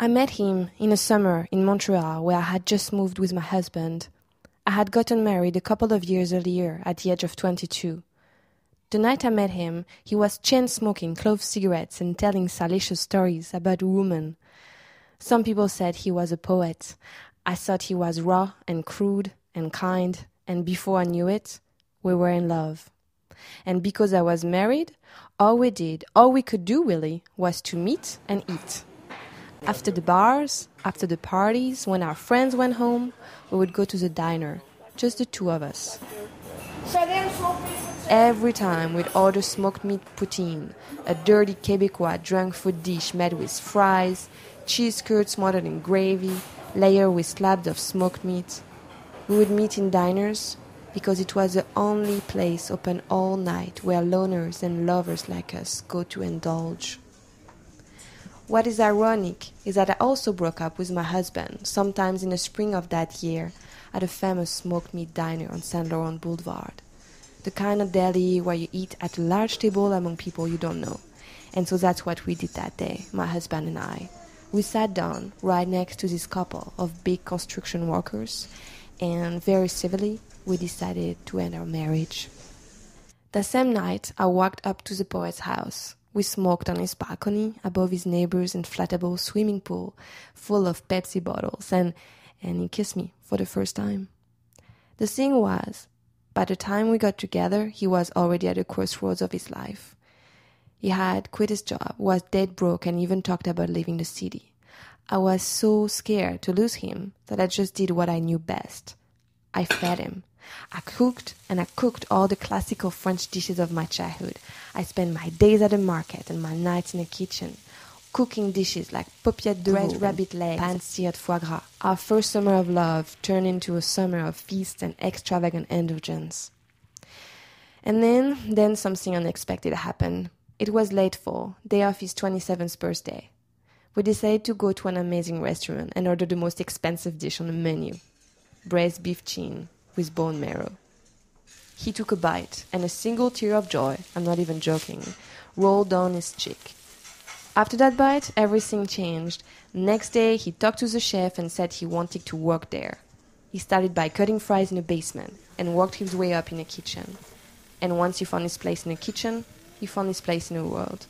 I met him in a summer in Montreal where I had just moved with my husband. I had gotten married a couple of years earlier at the age of 22. The night I met him, he was chain smoking clove cigarettes and telling salacious stories about women. Some people said he was a poet. I thought he was raw and crude and kind, and before I knew it, we were in love. And because I was married, all we did, all we could do really, was to meet and eat. After the bars, after the parties, when our friends went home, we would go to the diner, just the two of us. Every time we'd order smoked meat poutine, a dirty Quebecois junk food dish made with fries, cheese curds smothered in gravy, layered with slabs of smoked meat. We would meet in diners because it was the only place open all night where loners and lovers like us go to indulge. What is ironic is that I also broke up with my husband, sometimes in the spring of that year, at a famous smoked meat diner on Saint Laurent Boulevard. The kind of deli where you eat at a large table among people you don't know. And so that's what we did that day, my husband and I. We sat down right next to this couple of big construction workers, and very civilly, we decided to end our marriage. The same night, I walked up to the poet's house. We smoked on his balcony above his neighbor's inflatable swimming pool full of Pepsi bottles, and, and he kissed me for the first time. The thing was, by the time we got together, he was already at the crossroads of his life. He had quit his job, was dead broke, and even talked about leaving the city. I was so scared to lose him that I just did what I knew best. I fed him. I cooked and I cooked all the classical French dishes of my childhood. I spent my days at the market and my nights in the kitchen, cooking dishes like paupiette de red rabbit legs, pan-seared foie gras. Our first summer of love turned into a summer of feast and extravagant indulgence. And then, then something unexpected happened. It was late fall, day of his 27th birthday. We decided to go to an amazing restaurant and order the most expensive dish on the menu braised beef chin with bone marrow. He took a bite, and a single tear of joy, I'm not even joking, rolled down his cheek. After that bite, everything changed. Next day, he talked to the chef and said he wanted to work there. He started by cutting fries in a basement and worked his way up in the kitchen. And once he found his place in the kitchen, he found his place in the world.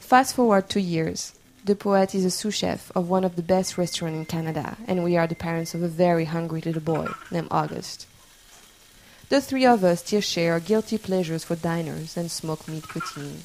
Fast forward two years. The poet is a sous chef of one of the best restaurants in Canada, and we are the parents of a very hungry little boy named August. The three of us still share our guilty pleasures for diners and smoked meat poutine.